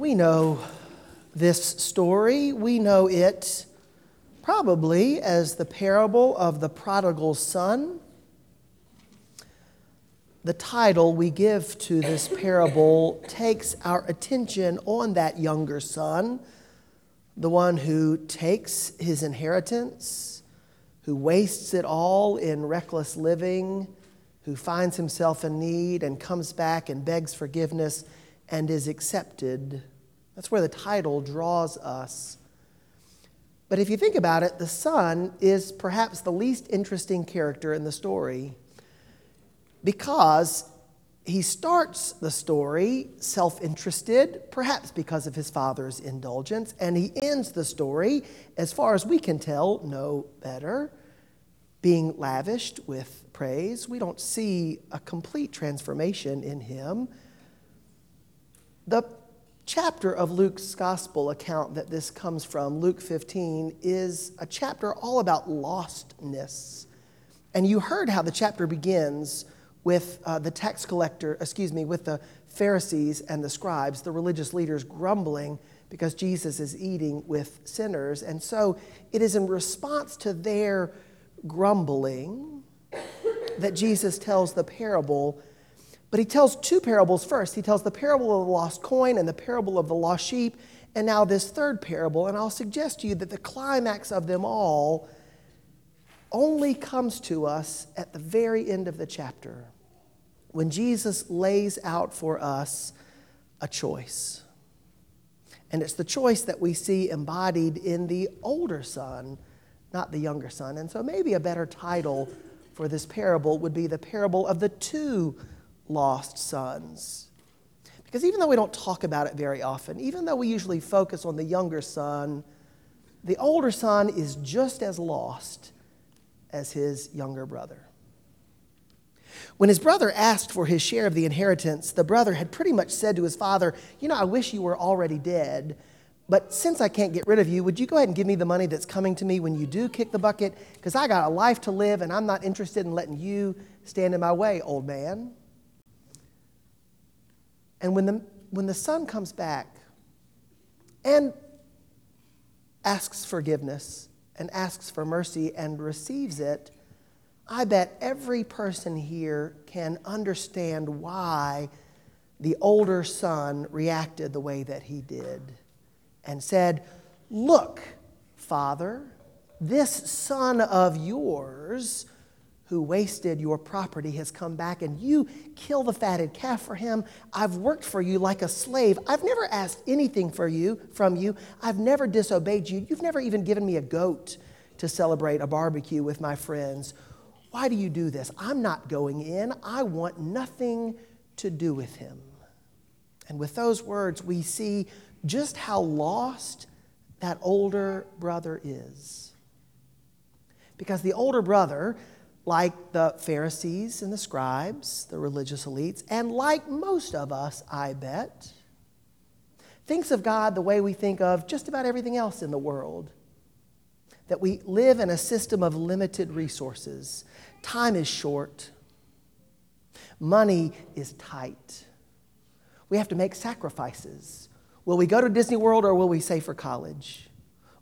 We know this story. We know it probably as the parable of the prodigal son. The title we give to this parable takes our attention on that younger son, the one who takes his inheritance, who wastes it all in reckless living, who finds himself in need and comes back and begs forgiveness and is accepted. That's where the title draws us. But if you think about it, the son is perhaps the least interesting character in the story because he starts the story self interested, perhaps because of his father's indulgence, and he ends the story, as far as we can tell, no better, being lavished with praise. We don't see a complete transformation in him. The chapter of Luke's gospel account that this comes from, Luke 15, is a chapter all about lostness. And you heard how the chapter begins with uh, the tax collector, excuse me, with the Pharisees and the scribes, the religious leaders, grumbling because Jesus is eating with sinners. And so it is in response to their grumbling that Jesus tells the parable but he tells two parables first. He tells the parable of the lost coin and the parable of the lost sheep, and now this third parable. And I'll suggest to you that the climax of them all only comes to us at the very end of the chapter when Jesus lays out for us a choice. And it's the choice that we see embodied in the older son, not the younger son. And so maybe a better title for this parable would be the parable of the two lost sons. Because even though we don't talk about it very often, even though we usually focus on the younger son, the older son is just as lost as his younger brother. When his brother asked for his share of the inheritance, the brother had pretty much said to his father, You know, I wish you were already dead, but since I can't get rid of you, would you go ahead and give me the money that's coming to me when you do kick the bucket? Because I got a life to live and I'm not interested in letting you stand in my way, old man. And when the, when the son comes back and asks forgiveness and asks for mercy and receives it, I bet every person here can understand why the older son reacted the way that he did and said, Look, father, this son of yours who wasted your property has come back and you kill the fatted calf for him. I've worked for you like a slave. I've never asked anything for you from you. I've never disobeyed you. You've never even given me a goat to celebrate a barbecue with my friends. Why do you do this? I'm not going in. I want nothing to do with him. And with those words, we see just how lost that older brother is. Because the older brother like the Pharisees and the scribes, the religious elites, and like most of us, I bet, thinks of God the way we think of just about everything else in the world. That we live in a system of limited resources. Time is short, money is tight. We have to make sacrifices. Will we go to Disney World or will we save for college?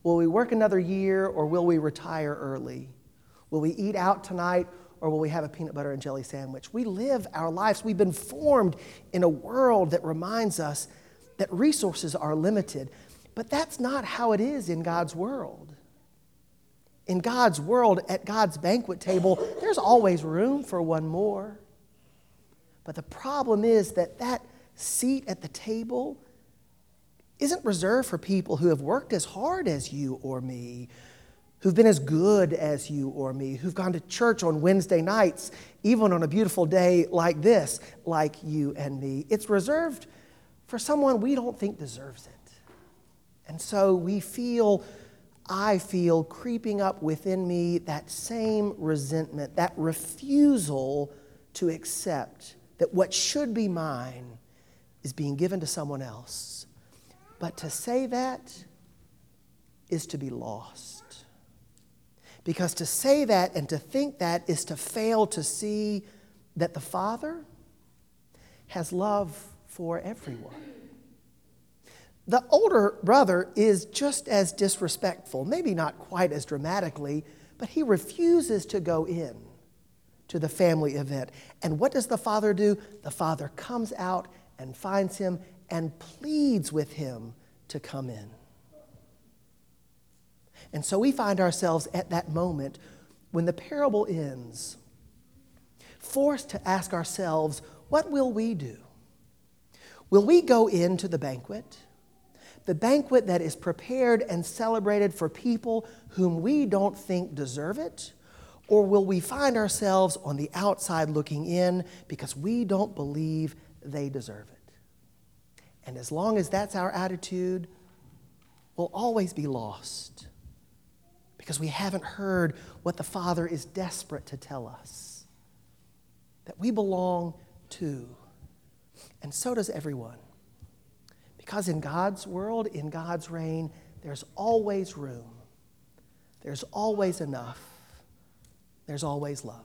Will we work another year or will we retire early? Will we eat out tonight or will we have a peanut butter and jelly sandwich? We live our lives. We've been formed in a world that reminds us that resources are limited. But that's not how it is in God's world. In God's world, at God's banquet table, there's always room for one more. But the problem is that that seat at the table isn't reserved for people who have worked as hard as you or me, who've been as good as you or me, who've gone to church on Wednesday nights, even on a beautiful day like this, like you and me. It's reserved for someone we don't think deserves it. And so we feel, I feel creeping up within me that same resentment, that refusal to accept that what should be mine is being given to someone else. But to say that is to be lost. Because to say that and to think that is to fail to see that the Father has love for everyone. The older brother is just as disrespectful, maybe not quite as dramatically, but he refuses to go in to the family event. And what does the father do? The father comes out and finds him and pleads with him to come in. And so we find ourselves at that moment when the parable ends, forced to ask ourselves, what will we do? Will we go into the banquet? The banquet that is prepared and celebrated for people whom we don't think deserve it? Or will we find ourselves on the outside looking in because we don't believe they deserve it? And as long as that's our attitude, we'll always be lost because we haven't heard what the Father is desperate to tell us that we belong to. And so does everyone. Because in God's world, in God's reign, there's always room, there's always enough, there's always love.